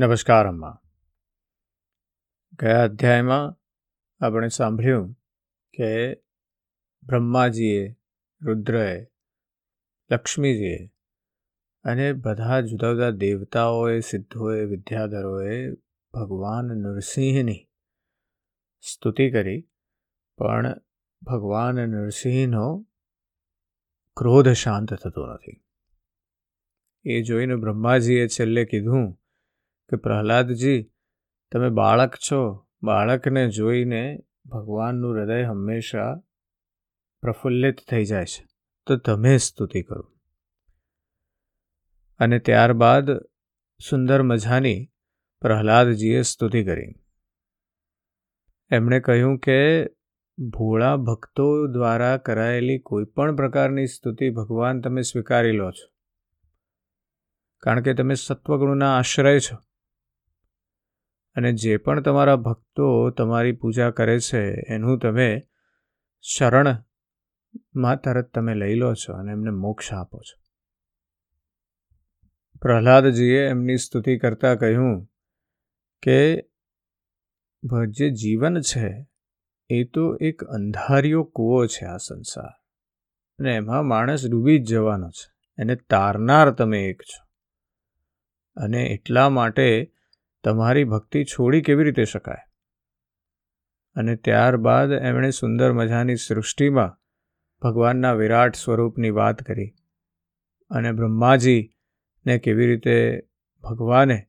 નમસ્કાર, અમ્મા. ગયા અધ્યાયમાં આપણે સાંભળ્યું કે બ્રહ્માજીએ, રુદ્રએ, લક્ષ્મીજીએ અને બધા જુદા જુદા દેવતાઓએ, સિદ્ધોએ, વિદ્યાધરોએ ભગવાન નરસિંહની સ્તુતિ કરી, પણ ભગવાન નરસિંહનો ક્રોધ શાંત થતો નથી. એ જોઈને બ્રહ્માજીએ છેલ્લે કીધું કે પ્રહલાદજી, તમે બાળક છો. બાળકને જોઈને ભગવાનનું હૃદય હંમેશા પ્રફુલ્લિત થઈ જાય છે. તો તમે સ્તુતિ કરો. અને ત્યારબાદ સુંદર મજાની પ્રહલાદજીએ સ્તુતિ કરી. એમણે કહ્યું કે ભોળા ભક્તો દ્વારા કરાયેલી કોઈ પણ પ્રકારની સ્તુતિ ભગવાન તમે સ્વીકારી લો છો. કારણ કે તમે સત્વગુણના આશ્રય છો. અને જે પણ તમારા ભક્તો તમારી પૂજા કરે છે, એનું તમે શરણમાં તરત તમે લઈ લો છો અને એમને મોક્ષ આપો છો. પ્રહલાદજીએ એમની સ્તુતિ કરતાં કહ્યું કે જે જીવન છે, એ તો એક અંધારિયો કૂવો છે આ સંસાર. અને એમાં માણસ ડૂબી જ જવાનો છે. એને તારનાર તમે એક છો. અને એટલા માટે તમારી ભક્તિ છોડી કેવી રીતે શકાય? અને ત્યારબાદ એમણે સુંદર મજાની સૃષ્ટિમાં ભગવાનના વિરાટ સ્વરૂપની વાત કરી અને બ્રહ્માજીને કેવી રીતે ભગવાને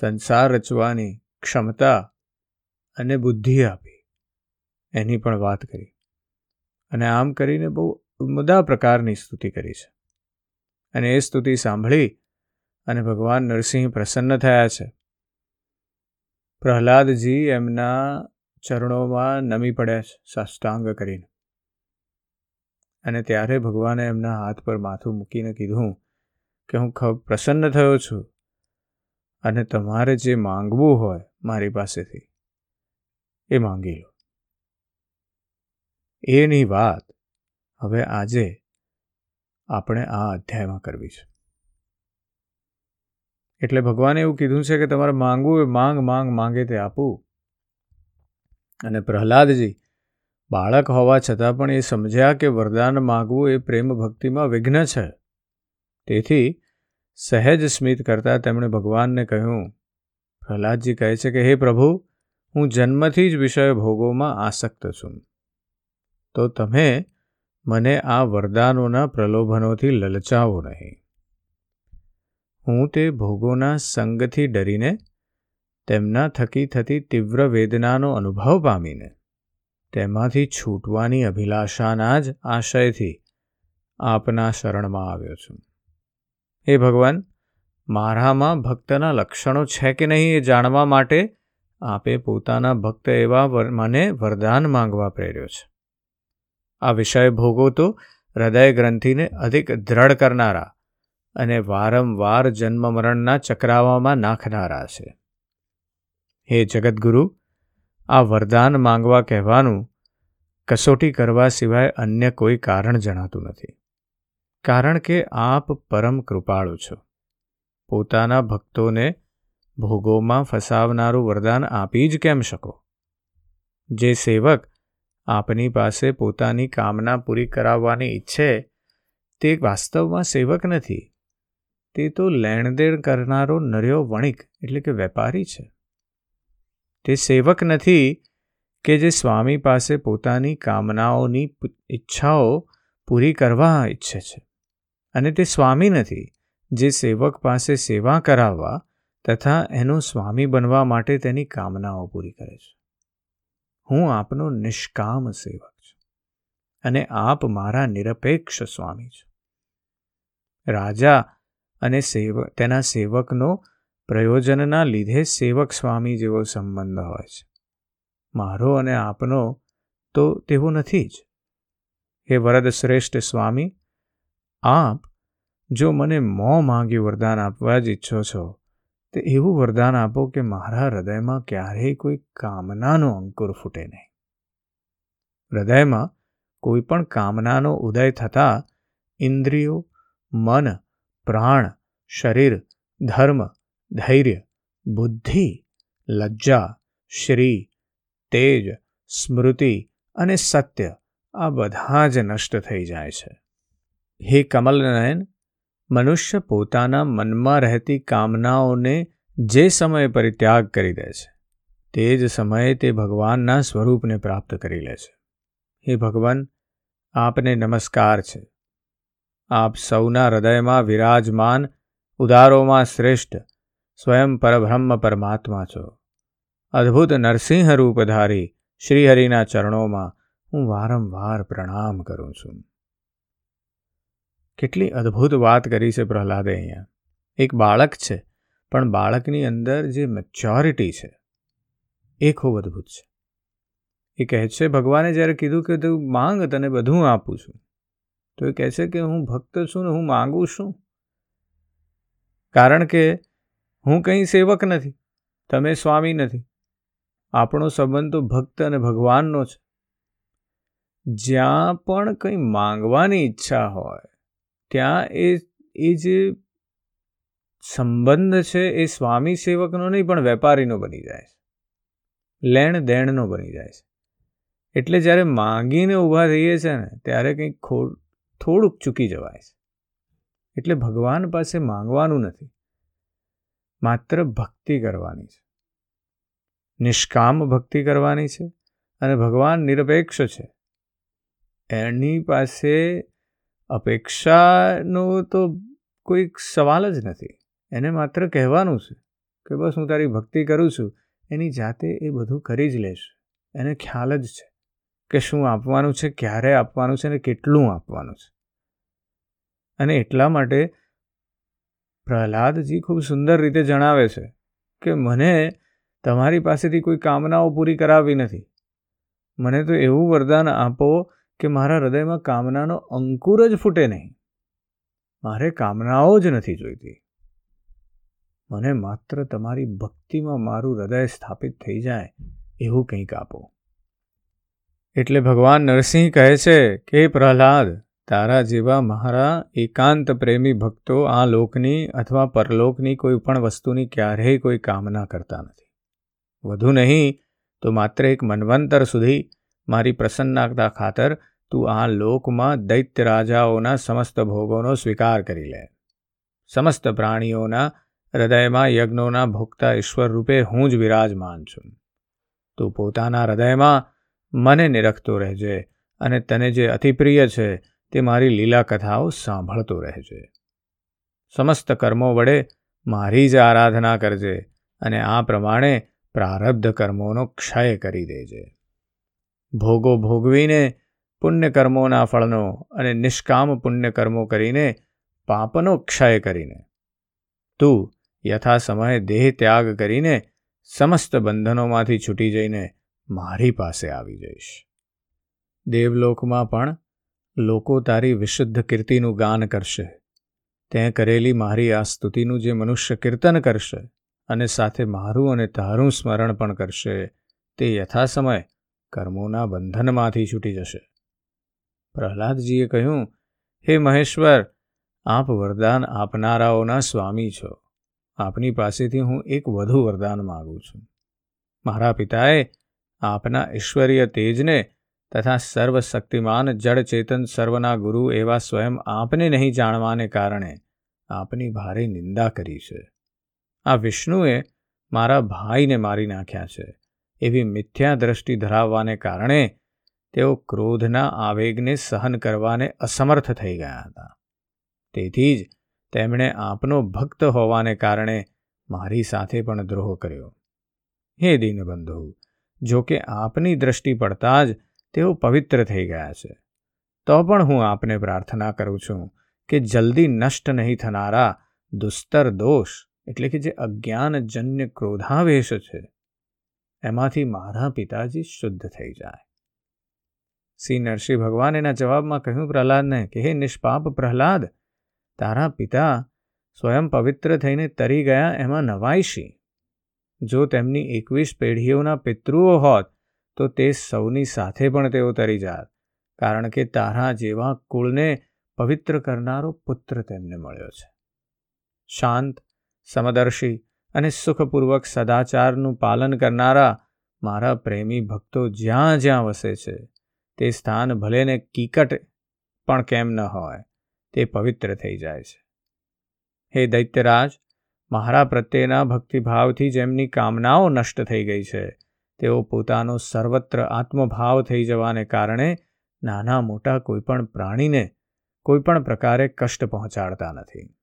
સંસાર રચવાની ક્ષમતા અને બુદ્ધિ આપી એની પણ વાત કરી. અને આમ કરીને બહુ ઉમદા પ્રકારની સ્તુતિ કરી છે. અને એ સ્તુતિ સાંભળી અને ભગવાન નરસિંહ પ્રસન્ન થયા છે. પ્રહલાદજી એમના ચરણોમાં નમી પડ્યા છે સાષ્ટાંગ કરીને. અને ત્યારે ભગવાને એમના હાથ પર માથું મૂકીને કીધું, કે હું પ્રસન્ન થયો છું અને તમારે જે માંગવું હોય મારી પાસેથી, એ માંગી લો. એની વાત હવે આજે આપણે આ અધ્યાયમાં કરવી છે એટલે ભગવાને એવું કીધું છે કે તમારે માંગવું એ માંગ માંગ, માંગે તે આપવું અને પ્રહલાદજી, બાળક હોવા છતાં પણ એ સમજ્યા કે વરદાન માગવું એ પ્રેમ ભક્તિમાં વિઘ્ન છે. તેથી સહેજ સ્મિત કરતાં તેમણે ભગવાનને કહ્યું, પ્રહલાદજી કહે છે કે, હે પ્રભુ, હું જન્મથી જ વિષય ભોગોમાં આસક્ત છું. તો તમે મને આ વરદાનોના પ્રલોભનોથી લલચાવો નહીં. હું તે ભોગોના સંગથી ડરીને, તેમના થકી થતી તીવ્ર વેદનાનો અનુભવ પામીને, તેમાંથી છૂટવાની અભિલાષાના જ આશયથી આપના શરણમાં આવ્યો છું. હે ભગવાન, મારામાં ભક્તના લક્ષણો છે કે નહીં એ જાણવા માટે આપે પોતાના ભક્ત એવા મને વરદાન માંગવા પ્રેર્યો છે. આ વિષય ભોગો તો હૃદય ગ્રંથિને અધિક દ્રઢ કરનારા અને વારંવાર જન્મ મરણના ચક્રાવામાં નાખનારા છે. હે જગદગુરુ, આ વરદાન માંગવા કહેવાનું કસોટી કરવા સિવાય અન્ય કોઈ કારણ જણાતું નથી. કારણ કે આપ પરમ કૃપાળુ છો. પોતાના ભક્તોને ભોગોમાં ફસાવનારું વરદાન આપી જ કેમ શકો? જે સેવક આપની પાસે પોતાની કામના પૂરી કરાવવાની ઈચ્છે તે વાસ્તવમાં સેવક નથી. તે તો લેણદેણ કરનારો નર્યો વણિક, એટલે કે વેપારી છે. તે સેવક નથી કે જે સ્વામી પાસે પોતાની કામનાઓની ઈચ્છાઓ પૂરી કરવા ઈચ્છે છે. અને તે સ્વામી નથી જે સેવક પાસે સેવા કરાવવા તથા એનો સ્વામી બનવા માટે તેની કામનાઓ પૂરી કરે છે. હું આપનો નિષ્કામ સેવક છું અને આપ મારા નિરપેક્ષ સ્વામી છો. રાજા અને સેવ, તેના સેવકનો પ્રયોજનના લીધે સેવક સ્વામી જેવો સંબંધ હોય છે. મારો અને આપનો તો તેવો નથી જ. હે વરદ શ્રેષ્ઠ સ્વામી, આપ જો મને મોં માંગ્યું વરદાન આપવા જ ઈચ્છો છો, તો એવું વરદાન આપો કે મારા હૃદયમાં ક્યારેય કોઈ કામનાનો અંકુર ફૂટે નહીં. હૃદયમાં કોઈ પણ કામનાનો ઉદય થતાં ઇન્દ્રિયો, મન પ્રાણ, શરીર, ધર્મ, ધૈર્ય, બુદ્ધિ, લજ્જા, શ્રી, તેજ, સ્મૃતિ અને સત્ય આ બધા જ નષ્ટ થઈ જાય છે. હે કમલનયન, મનુષ્ય પોતાના મનમાં રહેતી કામનાઓને જે સમયે પરિત્યાગ કરી દે છે, તે જ સમયે તે ભગવાનના સ્વરૂપને પ્રાપ્ત કરી લે છે. હે ભગવાન, આપને નમસ્કાર છે. આપ સૌના હૃદયમાં વિરાજમાન, ઉદારોમાં શ્રેષ્ઠ, સ્વયં પરબ્રહ્મ પરમાત્મા છો. અદ્ભુત નરસિંહ રૂપધારી શ્રીહરિના ચરણોમાં હું વારંવાર પ્રણામ કરું છું. કેટલી અદ્ભુત વાત કરી છે પ્રહલાદે અહીંયા. એક બાળક છે, પણ બાળકની અંદર જે મેચ્યોરિટી છે, એ ખૂબ અદ્ભુત છે. એ કહે છે, ભગવાને જ્યારે કીધું કે તું માંગ તને બધું આપું છું. તો એ કહે છે કે હું ભક્ત છું ને હું માગું છું. કારણ કે હું કંઈ સેવક નથી, તમે સ્વામી નથી. આપણો સંબંધ તો ભક્ત અને ભગવાનનો છે. જ્યાં પણ કંઈ માંગવાની ઈચ્છા હોય, ત્યાં એ એ જે સંબંધ છે એ સ્વામી સેવકનો નહીં, પણ વેપારીનો બની જાય છે. લેણ દેણનો બની જાય છે. એટલે જ્યારે માંગીને ઊભા થઈએ છીએ ને, ત્યારે કંઈક ખો થોડુંક ચૂકી જવાય છે. એટલે ભગવાન પાસે માંગવાનું નથી. માત્ર ભક્તિ કરવાની છે. નિષ્કામ ભક્તિ કરવાની છે અને ભગવાન નિરપેક્ષ છે. એની પાસે અપેક્ષાનો તો કોઈ સવાલ જ નથી. એને માત્ર કહેવાનું છે કે બસ હું તારી ભક્તિ કરું છું. એની જાતે એ બધું કરી જ લેશ. એને ખ્યાલ જ છે. કે શું આપવાનું છે, ક્યારે આપવાનું છે અને કેટલું આપવાનું છે. અને એટલા માટે પ્રહલાદજી ખૂબ સુંદર રીતે જણાવે છે કે મને તમારી પાસેથી કોઈ કામનાઓ પૂરી કરાવી નથી. મને તો એવું વરદાન આપો કે મારા હૃદયમાં કામનાનો અંકુર જ ફૂટે નહીં. મારે કામનાઓ જ નથી જોઈતી. મને માત્ર તમારી ભક્તિમાં મારું હૃદય સ્થાપિત થઈ જાય એવું કંઈક આપો. એટલે ભગવાન નરસિંહ કહે છે, કે પ્રહલાદ, તારા જેવા મારા એકાંત પ્રેમી ભક્તો આ લોકની અથવા પરલોકની કોઈ પણ વસ્તુની ક્યારેય કોઈ કામના કરતા નથી. વધુ નહીં, તો માત્ર એક મનવંતર સુધી મારી પ્રસન્નતા ખાતર તું આ લોકમાં દૈત્ય રાજાઓના સમસ્ત ભોગોનો સ્વીકાર કરી લે. સમસ્ત પ્રાણીઓના હૃદયમાં યજ્ઞોના ભોગતા ઈશ્વર રૂપે હું જ વિરાજમાન છું. તું પોતાના હૃદયમાં મને નિરખતો રહેજે અને તને જે અતિપ્રિય છે તે મારી લીલા કથાઓ સાંભળતો રહેજે. સમસ્ત કર્મો વડે મારી જ આરાધના કરજે અને આ પ્રમાણે પ્રારબ્ધ કર્મોનો ક્ષય કરી દેજે. ભોગો ભોગવીને પુણ્યકર્મોના ફળનો અને નિષ્કામ પુણ્યકર્મો કરીને પાપનો ક્ષય કરીને, તું યથા સમયે દેહ ત્યાગ કરીને સમસ્ત બંધનોમાંથી છૂટી જઈને મારી પાસે આવી જઈશ. દેવલોકમાં પણ લોકો તારી વિશુદ્ધ કીર્તિનું ગાન કરશે. તે કરેલી મારી આ સ્તુતિનું જે મનુષ્ય કીર્તન કરશે અને સાથે મારું અને તારું સ્મરણ પણ કરશે, તે યથાસમય કર્મોના બંધનમાંથી છૂટી જશે. પ્રહલાદજીએ કહ્યું, હે મહેશ્વર, આપ વરદાન આપનારાઓના સ્વામી છો. આપની પાસેથી હું એક વધુ વરદાન માગું છું. મારા પિતાએ આપના ઈશ્વરીય તેજને તથા સર્વશક્તિમાન જડચેતન સર્વના ગુરુ એવા સ્વયં આપને નહીં જાણવાને કારણે આપની ભારે નિંદા કરી છે. આ વિષ્ણુએ મારા ભાઈને મારી નાખ્યા છે. એવી મિથ્યા દ્રષ્ટિ ધરાવવાને કારણે તેઓ ક્રોધના આવેગને સહન કરવાને અસમર્થ થઈ ગયા હતા. તેથી જ તેમણે આપનો ભક્ત હોવાને કારણે મારી સાથે પણ દ્રોહ કર્યો. હે દીનબંધુ જો કે આપની દ્રષ્ટિ પડતા જ તેઓ પવિત્ર થઈ ગયા છે. તો પણ હું આપને પ્રાર્થના કરું છું કે જલ્દી નષ્ટ નહીં થનારા દુસ્તર દોષ, એટલે કે જે અજ્ઞાનજન્ય ક્રોધાવેશ છે, એમાંથી મારા પિતાજી શુદ્ધ થઈ જાય. શ્રી નરસિંહ ભગવાન એના જવાબમાં કહ્યું, પ્રહલાદને કે હે નિષ્પાપ પ્રહલાદ, તારા પિતા સ્વયં પવિત્ર થઈને તરી ગયા એમાં નવાઈશી. જો તેમની એકવીસ પેઢીઓના પિતૃઓ હોત, તો તે સૌની સાથે પણ તેઓ તરી જાત, કારણ કે તારા જેવા કુળને પવિત્ર કરનારો પુત્ર તેમને મળ્યો છે. શાંત, સમદર્શી અને સુખપૂર્વક સદાચારનું પાલન કરનારા મારા પ્રેમી ભક્તો જ્યાં જ્યાં વસે છે, તે સ્થાન ભલેને કીકટ પણ કેમ ન હોય, તે પવિત્ર થઈ જાય છે. હે દૈત્યરાજ મારા પ્રત્યેના ભક્તિભાવથી જેમની કામનાઓ નષ્ટ થઈ ગઈ છે. તેઓ પોતાનો સર્વત્ર આત્મભાવ થઈ જવાને કારણે નાના મોટા કોઈપણ પ્રાણીને કોઈપણ પ્રકારે કષ્ટ પહોંચાડતા નથી.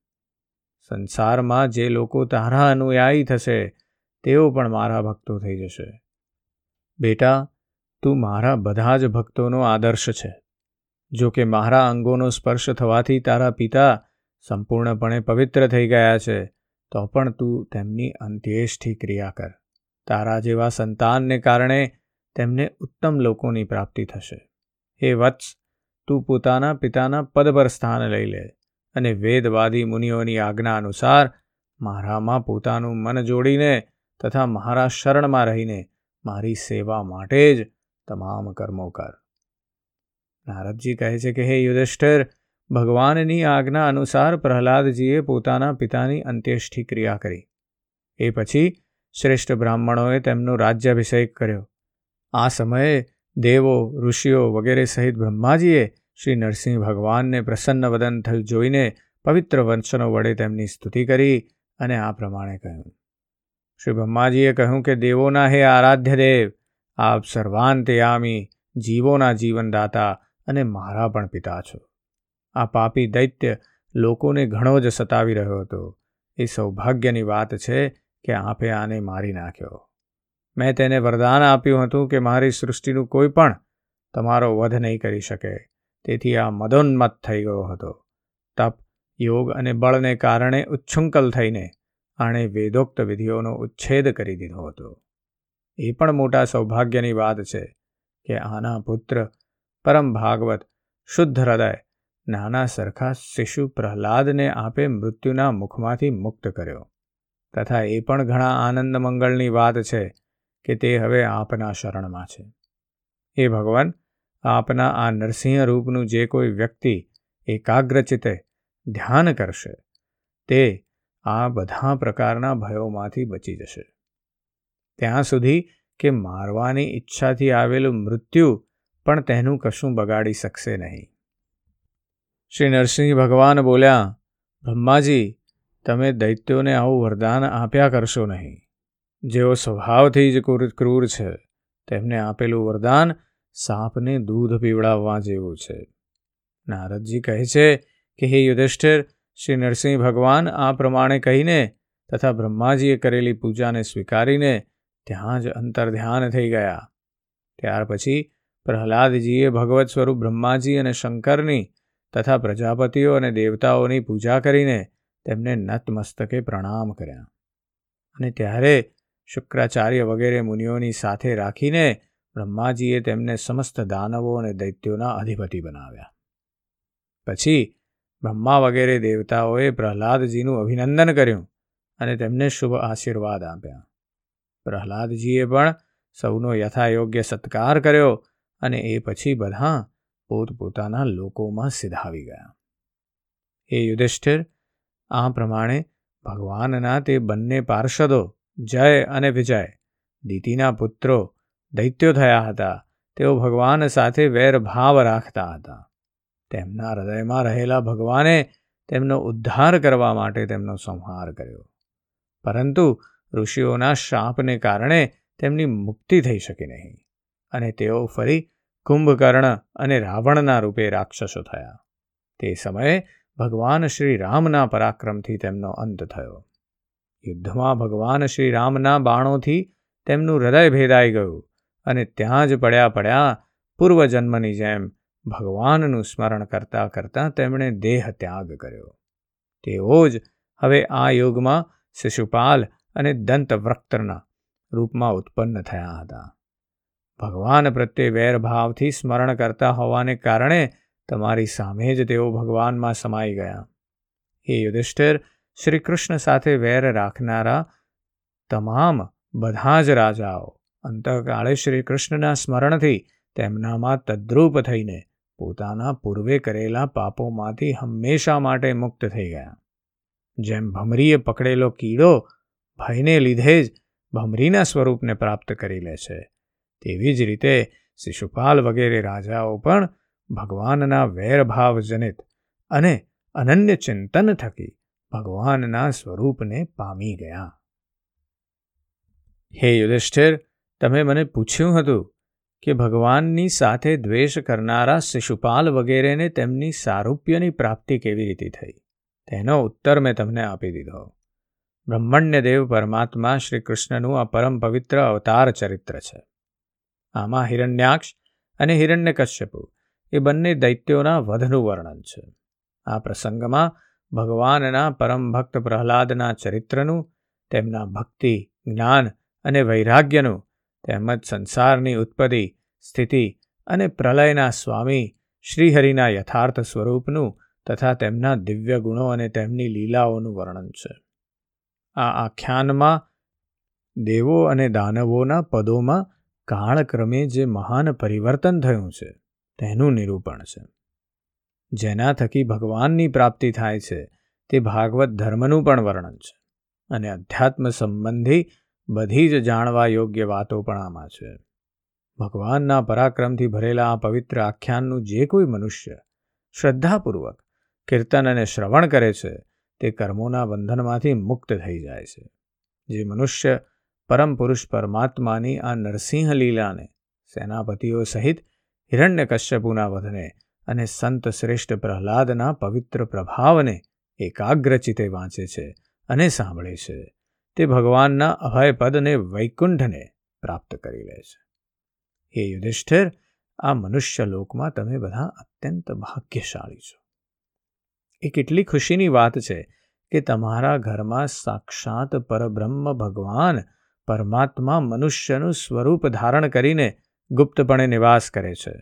સંસારમાં જે લોકો તારા અનુયાયી થશે, તેઓ પણ મારા ભક્તો થઈ જશે. બેટા, તું મારા બધા જ ભક્તોનો આદર્શ છે. જો કે મારા અંગોનો સ્પર્શ થવાથી તારા પિતા સંપૂર્ણપણે પવિત્ર થઈ ગયા છે. તો પણ તું તેમની અંત્યેષ્ઠી ક્રિયા કર. તારા જેવા સંતાનને કારણે તેમને ઉત્તમ લોકોની પ્રાપ્તિ થશે. હે વત્સ, તું પોતાના પિતાના પદ પર સ્થાન લઈ લે અને વેદવાદી મુનિઓની આજ્ઞા અનુસાર મારામાં પોતાનું મન જોડીને તથા મારા શરણમાં રહીને મારી સેવા માટે જ તમામ કર્મો કર. નારદજી કહે છે કે, હે યુધિષ્ઠિર ભગવાનની આજ્ઞા અનુસાર પ્રહલાદજીએ પોતાના પિતાની અંત્યેષ્ઠી ક્રિયા કરી. એ પછી શ્રેષ્ઠ બ્રાહ્મણોએ તેમનો રાજ્યાભિષેક કર્યો. આ સમયે દેવો, ઋષિઓ વગેરે સહિત બ્રહ્માજીએ શ્રી નરસિંહ ભગવાનને પ્રસન્ન વદન થયું જોઈને પવિત્ર વંશનો વડે તેમની સ્તુતિ કરી અને આ પ્રમાણે કહ્યું. શ્રી બ્રહ્માજીએ કહ્યું કે, દેવોના હે આરાધ્ય દેવ, આપ સર્વાંતયામી, જીવોના જીવનદાતા અને મારા પણ પિતા છો. આ પાપી દૈત્ય લોકોને ઘણો જ સતાવી રહ્યો હતો. એ સૌભાગ્યની વાત છે કે આપે આને મારી નાખ્યો. મેં તેને વરદાન આપ્યું હતું કે મારી સૃષ્ટિનું કોઈ પણ તમારો વધ નહીં કરી શકે. તેથી આ મદોન્મત થઈ ગયો હતો. તપ, યોગ અને બળને કારણે ઉચ્છૃંખલ થઈને આણે વેદોક્ત વિધિઓનો ઉચ્છેદ કરી દીધો હતો. એ પણ મોટા સૌભાગ્યની વાત છે કે આના પુત્ર પરમ ભાગવત શુદ્ધ હૃદય નાના સરખા શિશુ પ્રહલાદને આપે મૃત્યુના મુખમાંથી મુક્ત કર્યો. તથા એ પણ ઘણા આનંદ મંગળની વાત છે કે તે હવે આપના શરણમાં છે. એ ભગવાન, આપના આ નરસિંહ રૂપનું જે કોઈ વ્યક્તિ એકાગ્રચિતે ધ્યાન કરશે, તે આ બધા પ્રકારના ભયોમાંથી બચી જશે. ત્યાં સુધી કે મારવાની ઈચ્છાથી આવેલું મૃત્યુ પણ તેનું કશું બગાડી શકશે નહીં. શ્રી નરસિંહ ભગવાન બોલ્યા, બ્રહ્માજી, તમે દૈત્યોને આવું વરદાન આપ્યા કરશો નહીં. જેઓ સ્વભાવથી જ ક્રૂર છે, તેમને આપેલું વરદાન સાપને દૂધ પીવડાવવા જેવું છે. નારદજી કહે છે કે, હે યુધિષ્ઠિર, શ્રી નરસિંહ ભગવાન આ પ્રમાણે કહીને તથા બ્રહ્માજીએ કરેલી પૂજાને સ્વીકારીને ત્યાં જ અંતર ધ્યાન થઈ ગયા. ત્યાર પછી પ્રહલાદજીએ ભગવત સ્વરૂપ બ્રહ્માજી અને શંકરની તથા પ્રજાપતિઓ અને દેવતાઓની પૂજા કરીને તેમને નતમસ્તકે પ્રણામ કર્યા. અને ત્યારે શુક્રાચાર્ય વગેરે મુનિઓની સાથે રાખીને બ્રહ્માજીએ તેમને સમસ્ત દાનવો અને દૈત્યોના અધિપતિ બનાવ્યા. પછી બ્રહ્મા વગેરે દેવતાઓએ પ્રહલાદજીનું અભિનંદન કર્યું અને તેમને શુભ આશીર્વાદ આપ્યા. પ્રહલાદજીએ પણ સૌનો યથાયોગ્ય સત્કાર કર્યો અને એ પછી બધા પોતપોતાના લોકોમાં સિધાવી ગયા. એ યુધિષ્ઠિર, આ પ્રમાણે ભગવાનના તે બંને પાર્ષદો જય અને વિજય, દીતિના પુત્રો દૈત્યો થયા હતા, તેઓ ભગવાન સાથે વેરભાવ રાખતા હતા. તેમના હૃદયમાં રહેલા ભગવાને તેમનો ઉદ્ધાર કરવા માટે તેમનો સંહાર કર્યો. પરંતુ ઋષિઓના શાપને કારણે તેમની મુક્તિ થઈ શકી નહીં અને તેઓ ફરી કુંભકર્ણ અને રાવણના રૂપે રાક્ષસો થયા. તે સમયે ભગવાન શ્રી રામના પરાક્રમથી તેમનો અંત થયો. યુદ્ધમાં ભગવાન શ્રી રામના બાણોથી તેમનું હૃદય ભેદાઈ ગયું અને ત્યાં જ પડ્યા પડ્યા પૂર્વજન્મની જેમ ભગવાનનું સ્મરણ કરતાં કરતાં તેમણે દેહ ત્યાગ કર્યો. તેઓ જ હવે આ યુગમાં શિશુપાલ અને દંતવ્રક્તના રૂપમાં ઉત્પન્ન થયા હતા. ભગવાન પ્રત્યે વેરભાવથી સ્મરણ કરતા હોવાને કારણે તમારી સામે જ તેઓ ભગવાનમાં સમાઈ ગયા. હે યુધિષ્ઠિર શ્રી કૃષ્ણ સાથે વેર રાખનારા તમામ બધા જ રાજાઓ અંતકાળે શ્રી કૃષ્ણના સ્મરણથી તેમનામાં તદ્રુપ થઈને પોતાના પૂર્વે કરેલા પાપોમાંથી હંમેશા માટે મુક્ત થઈ ગયા. જેમ ભમરીએ પકડેલો કીડો ભયને લીધે જ ભમરીના સ્વરૂપને પ્રાપ્ત કરી લે છે. તેવી જ રીતે શિશુપાલ વગેરે રાજાઓ પણ ભગવાનના વૈરભાવજનિત અને અનન્ય ચિંતન થકી ભગવાનના સ્વરૂપને પામી ગયા. હે યુધિષ્ઠિર, તમે મને પૂછ્યું હતું કે ભગવાનની સાથે દ્વેષ કરનારા શિશુપાલ વગેરેને તેમની સારૂપ્યની પ્રાપ્તિ કેવી રીતે થઈ? તેનો ઉત્તર મેં તમને આપી દીધો. બ્રહ્મણ્ય દેવ પરમાત્મા શ્રી કૃષ્ણનું આ પરમ પવિત્ર અવતાર ચરિત્ર છે. આમાં હિરણ્યાક્ષ અને હિરણ્યકશ્યપુ એ બંને દૈત્યોના વધનું વર્ણન છે. આ પ્રસંગમાં ભગવાનના પરમ ભક્ત પ્રહલાદના ચરિત્રનું, તેમના ભક્તિ, જ્ઞાન અને વૈરાગ્યનું, તેમજ સંસારની ઉત્પત્તિ, સ્થિતિ અને પ્રલયના સ્વામી શ્રીહરિના યથાર્થ સ્વરૂપનું તથા તેમના દિવ્ય ગુણો અને તેમની લીલાઓનું વર્ણન છે. આ આખ્યાનમાં દેવો અને દાનવોના પદોમાં કાળક્રમે જે મહાન પરિવર્તન થયું છે, તેનું નિરૂપણ છે. જેના થકી ભગવાનની પ્રાપ્તિ થાય છે, તે ભાગવત ધર્મનું પણ વર્ણન છે અને અધ્યાત્મ સંબંધી બધી જ જાણવા યોગ્ય વાતો પણ આમાં છે. ભગવાનના પરાક્રમથી ભરેલા આ પવિત્ર આખ્યાનનું જે કોઈ મનુષ્ય શ્રદ્ધાપૂર્વક કીર્તન અને શ્રવણ કરે છે, તે કર્મોના બંધનમાંથી મુક્ત થઈ જાય છે. જે મનુષ્ય પરમ પુરુષ પરમાત્માની આ નરસિંહ લીલાને, સેનાપતિઓ સહિત હિરણ્યકશ્યપુના વધને અને સંત શ્રેષ્ઠ પ્રહલાદના પવિત્ર પ્રભાવને એકાગ્રચિતે વાંચે છે અને સાંભળે છે. તે ભગવાનના અભયપદને, વૈકુંઠને પ્રાપ્ત કરી લે છે. હે યુધિષ્ઠિર, આ મનુષ્ય લોકમાં તમે બધા અત્યંત ભાગ્યશાળી છો. એ કેટલી ખુશીની વાત છે કે તમારા ઘરમાં સાક્ષાત પરબ્રહ્મ ભગવાન પરમાત્મા મનુષ્યનું સ્વરૂપ ધારણ કરીને ગુપ્તપણે નિવાસ કરે છે.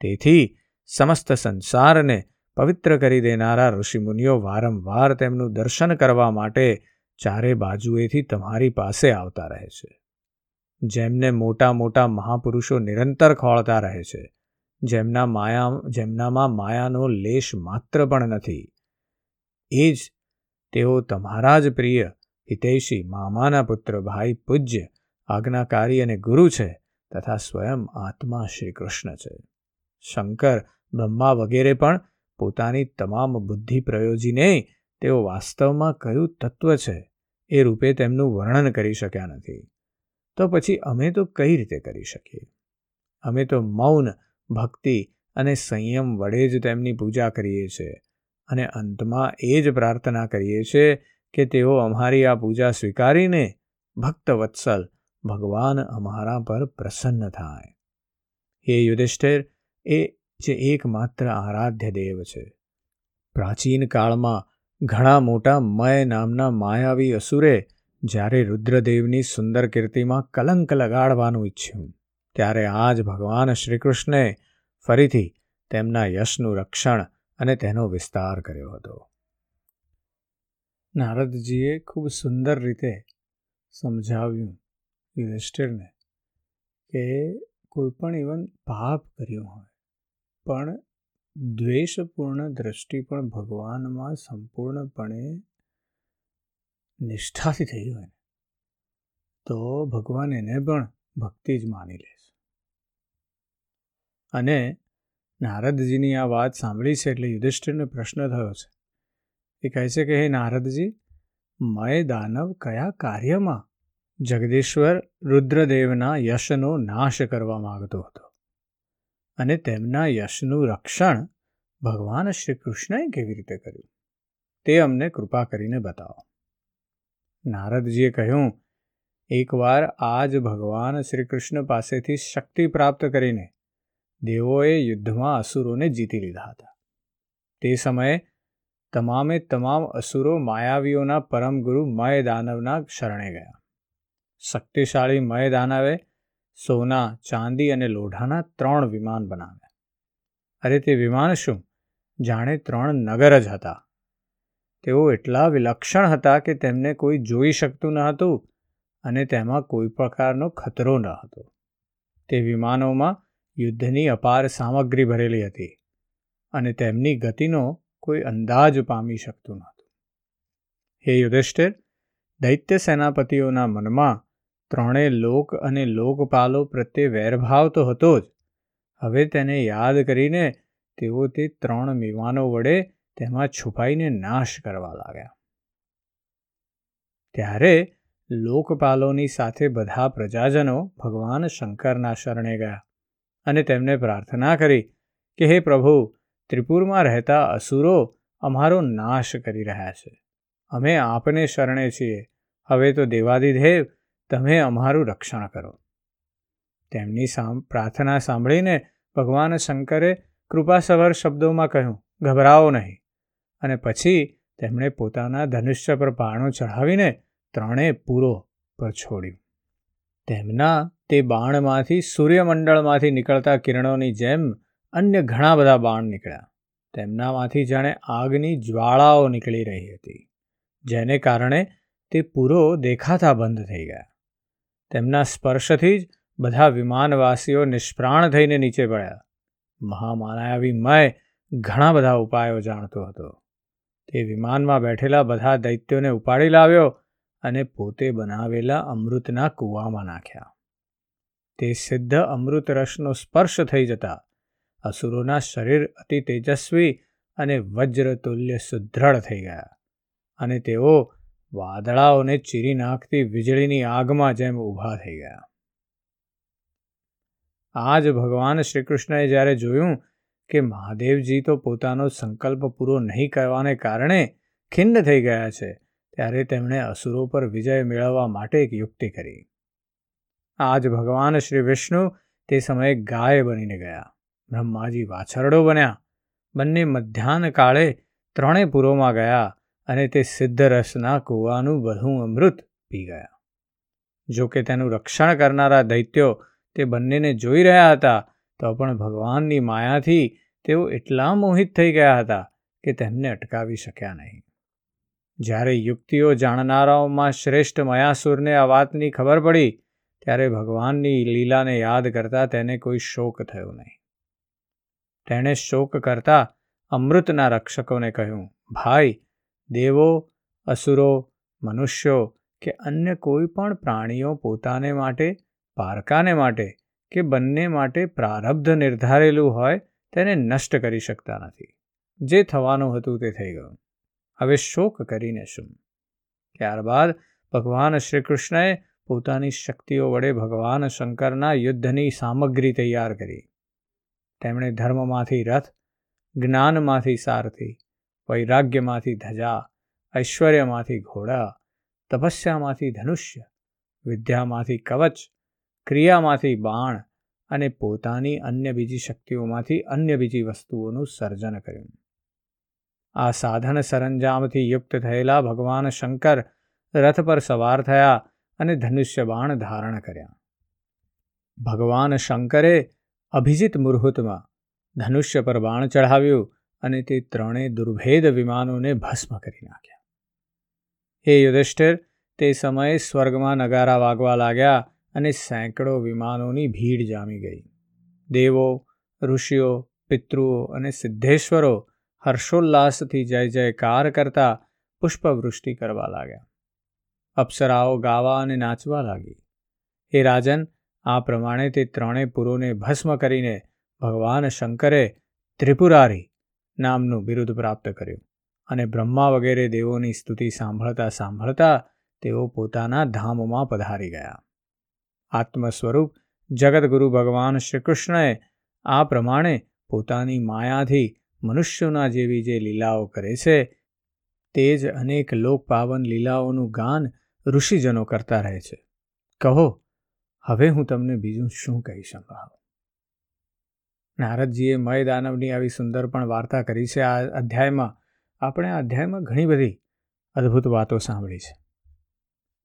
તેથી સમસ્ત સંસારને પવિત્ર કરી દેનારા ઋષિમુનિઓ વારંવાર તેમનું દર્શન કરવા માટે ચારે બાજુએથી તમારી પાસે આવતા રહે છે. જેમને મોટા મોટા મહાપુરુષો નિરંતર ખોળતા રહે છે. જેમના માયા, જેમનામાં માયાનો લેશ માત્ર પણ નથી. એ જ તેઓ તમારા જ પ્રિય હિતૈષી, મામાના પુત્ર, ભાઈ પૂજ્ય, આજ્ઞાકારી અને ગુરુ છે તથા સ્વયં આત્મા શ્રી કૃષ્ણ છે. શંકર, બ્રહ્મા વગેરે પણ પોતાની તમામ બુદ્ધિ પ્રયોજીને તેઓ વાસ્તવમાં કયું તત્વ છે એ રૂપે તેમનું વર્ણન કરી શક્યા નથી. તો પછી અમે તો કઈ રીતે કરી શકીએ? અમે તો મૌન, ભક્તિ અને સંયમ વડે જ તેમની પૂજા કરીએ છીએ અને અંતમાં એ જ પ્રાર્થના કરીએ છીએ કે તેઓ અમારી આ પૂજા સ્વીકારીને ભક્ત વત્સલ ભગવાન અમારા પર પ્રસન્ન થાય. હે યુધિષ્ઠિર, એ જે એકમાત્ર આરાધ્ય દેવ છે. પ્રાચીન કાળમાં ઘણા મોટા મય નામના માયાવી અસુરે જ્યારે રુદ્રદેવની સુંદર કીર્તિમાં કલંક લગાડવાનું ઈચ્છ્યું, ત્યારે આજ ભગવાન શ્રીકૃષ્ણે ફરીથી તેમના યશનું રક્ષણ અને તેનો વિસ્તાર કર્યો હતો. નારદજીએ ખૂબ સુંદર રીતે સમજાવ્યું યુધિષ્ઠિરને કે કોઈ પણ ઇવન પાપ કર્યું હોય, પણ દ્વેષપૂર્ણ દ્રષ્ટિ પણ ભગવાનમાં સંપૂર્ણપણે નિષ્ઠાથી થઈ હોય તો ભગવાન એને પણ ભક્તિ જ માની લે છે. અને નારદજીની આ વાત સાંભળી છે એટલે યુધિષ્ઠિરને પ્રશ્ન થયો છે એ કહે છે કે, હે નારદજી, મય દાનવ કયા કાર્યમાં? જગદીશ્વર રુદ્રદેવના યશનો નાશ કરવા માગતો હતો અને તેમના યશનું રક્ષણ ભગવાન શ્રી કૃષ્ણએ કેવી રીતે કર્યું? તે અમને કૃપા કરીને બતાવો. નારદજીએ કહ્યું, એકવાર આજ ભગવાન શ્રી કૃષ્ણ પાસેથી શક્તિ પ્રાપ્ત કરીને દેવોએ યુદ્ધમાં અસુરોને જીતી લીધા હતા. તે સમયે તમામે તમામ અસુરો માયાવીઓના પરમ ગુરુ મય દાનવના શરણે ગયા. શક્તિશાળી મય દાનવે સોના, ચાંદી અને લોઢાના ત્રણ વિમાન બનાવ્યા. અરે તે વિમાન શું? જાણે ત્રણ નગર જ હતા. તેઓ એટલા વિલક્ષણ હતા કે તેમને કોઈ જોઈ શકતું ન હતું અને તેમાં કોઈ પ્રકારનો ખતરો ન હતો. તે વિમાનોમાં યુદ્ધની અપાર સામગ્રી ભરેલી હતી અને તેમની ગતિનો કોઈ અંદાજ પામી શકતું નહોતું. હે યુધિષ્ઠિર, દૈત્ય સેનાપતિઓના મનમાં ત્રણેય લોક અને લોકપાલો પ્રત્યે વેરભાવ તો હતો જ. હવે તેને યાદ કરીને તેઓ તે ત્રણ વિમાનો વડે તેમાં છુપાઈને નાશ કરવા લાગ્યા. ત્યારે લોકપાલોની સાથે બધા પ્રજાજનો ભગવાન શંકરના શરણે ગયા અને તેમને પ્રાર્થના કરી કે, હે પ્રભુ ત્રિપુરમાં રહેતા અસુરો અમારો નાશ કરી રહ્યા છે. અમે આપને શરણે છીએ. હવે તો દેવાદિદેવ, તમે અમારું રક્ષણ કરો. તેમની પ્રાર્થના સાંભળીને ભગવાન શંકરે કૃપાસભર શબ્દોમાં કહ્યું ગભરાવો નહીં. અને પછી તેમણે પોતાના ધનુષ્ય પર બાણો ચઢાવીને ત્રણેય પૂરો પર છોડ્યું. તેમના તે બાણમાંથી સૂર્યમંડળમાંથી નીકળતા કિરણોની જેમ અન્ય ઘણા બધા બાણ નીકળ્યા. તેમનામાંથી જાણે આગની જ્વાળાઓ નીકળી રહી હતી, જેને કારણે તે પૂરો દેખાતા બંધ થઈ ગયા. તેમના સ્પર્શથી જ બધા વિમાનવાસીઓ નિષ્પ્રાણ થઈને નીચે પડ્યા. મહામાયાવી મય ઘણા બધા ઉપાયો જાણતો હતો. તે વિમાનમાં બેઠેલા બધા દૈત્યોને ઉપાડી લાવ્યો અને પોતે બનાવેલા અમૃતના કૂવામાં નાખ્યા. તે સિદ્ધ અમૃત રસનો સ્પર્શ થઈ જતા અસુરોના શરીર અતિ તેજસ્વી અને વજ્રતુલ્ય સુદ્રઢ થઈ ગયા અને તેઓ વાદળાઓને ચીરી નાખતી વીજળીની આગમાં જેમ ઊભા થઈ ગયા. આ જ ભગવાન શ્રીકૃષ્ણએ જ્યારે જોયું કે મહાદેવજી તો પોતાનો સંકલ્પ પૂરો નહીં કરવાને કારણે ખિન્ન થઈ ગયા છે, ત્યારે તેમણે અસુરો પર વિજય મેળવવા માટે એક યુક્તિ કરી. આજ ભગવાન શ્રી વિષ્ણુ તે સમયે ગાય બનીને ગયા. બ્રહ્માજી વાછરડો બન્યા. બંને મધ્યાહન કાળે ત્રણેય પુરોમાં ગયા અને તે સિદ્ધરસના કૂવાનું બધું અમૃત પી ગયા. જો કે તેનું રક્ષણ કરનારા દૈત્યો તે બંનેને જોઈ રહ્યા હતા, તો પણ ભગવાનની માયાથી તેઓ એટલા મોહિત થઈ ગયા હતા કે તેમને અટકાવી શક્યા નહીં. જ્યારે યુક્તિઓ જાણનારાઓમાં શ્રેષ્ઠ મયાસુરને આ વાતની ખબર પડી, ત્યારે ભગવાનની લીલાને યાદ કરતા તેને કોઈ શોક થયો નહીં. તેણે શોક કરતા અમૃતના રક્ષકોને કહ્યું, ભાઈ, દેવો, અસુરો, મનુષ્યો કે અન્ય કોઈ પણ પ્રાણીઓ પોતાને માટે, પારકાને માટે કે બંને માટે પ્રારબ્ધ નિર્ધારેલું હોય તેને નષ્ટ કરી શકતા નથી. જે થવાનું હતું તે થઈ ગયું. હવે શોક કરીને શું? ત્યારબાદ ભગવાન શ્રી કૃષ્ણએ પોતાની શક્તિઓ વડે ભગવાન શંકરના યુદ્ધની સામગ્રી તૈયાર કરી. તેમણે ધર્મમાંથી રથ, જ્ઞાનમાંથી સારથી, વૈરાગ્યમાંથી ધજા, ઐશ્વર્યમાંથી ઘોડા, તપસ્યામાંથી ધનુષ્ય, વિદ્યામાંથી કવચ, ક્રિયામાંથી બાણ અને પોતાની અન્ય બીજી શક્તિઓમાંથી અન્ય બીજી વસ્તુઓનું સર્જન કર્યું. આ સાધન સરંજામથી યુક્ત થયેલા ભગવાન શંકર રથ પર સવાર થયા અને ધનુષ્ય બાણ ધારણ કર્યા. ભગવાન શંકરે અભિજીત મુહૂર્તમાં ધનુષ્ય પર બાણ ચઢાવ્યું અને તે ત્રણેય દુર્ભેદ વિમાનોને ભસ્મ કરી નાખ્યા. હે યુધિષ્ઠિર, તે સમયે સ્વર્ગમાં નગારા વાગવા લાગ્યા અને સેંકડો વિમાનોની ભીડ જામી ગઈ. દેવો, ઋષિઓ, પિતૃઓ અને સિદ્ધેશ્વરો હર્ષોલ્લાસથી જય જયકાર કરતા પુષ્પવૃષ્ટિ કરવા લાગ્યા. અપ્સરાઓ ગાવા અને નાચવા લાગી. એ રાજન આ પ્રમાણે તે ત્રણેય પુરોને ભસ્મ કરીને ભગવાન શંકરે ત્રિપુરારી નામનું બિરુદ પ્રાપ્ત કર્યું અને બ્રહ્મા વગેરે દેવોની સ્તુતિ સાંભળતા સાંભળતા તેઓ પોતાના ધામમાં પધારી ગયા. આત્મ સ્વરૂપ જગતગુરુ ભગવાન શ્રીકૃષ્ણએ આ પ્રમાણે પોતાની માયાથી મનુષ્યોના જેવી જે લીલાઓ કરે છે, તે જ અનેક લોકપાવન લીલાઓનું ગાન ઋષિજનો કરતા રહે છે. કહો હવે હું તમને બીજું શું કહી સંભળાવું નારદજીએ મય દાનવની આવી સુંદર પણ વાર્તા કરી છે. આ અધ્યાયમાં આપણે આ અધ્યાયમાં ઘણી બધી અદ્ભુત વાતો સાંભળી છે.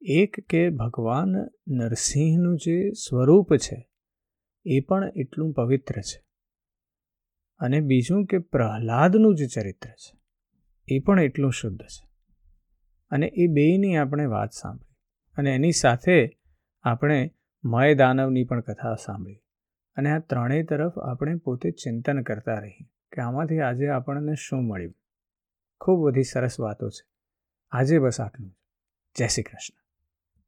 એક કે ભગવાન નરસિંહનું જે સ્વરૂપ છે, એ પણ એટલું પવિત્ર છે. અને બીજું કે પ્રહલાદનું જે ચરિત્ર છે, એ પણ એટલું શુદ્ધ છે. અને એ બેયની આપણે વાત સાંભળી. અને એની સાથે આપણે મય દાનવની પણ કથા સાંભળી અને આ ત્રણેય તરફ આપણે પોતે ચિંતન કરતા રહી કે આમાંથી આજે આપણને શું મળ્યું. ખૂબ બધી સરસ વાતો છે. આજે બસ આટલું જય શ્રી કૃષ્ણ.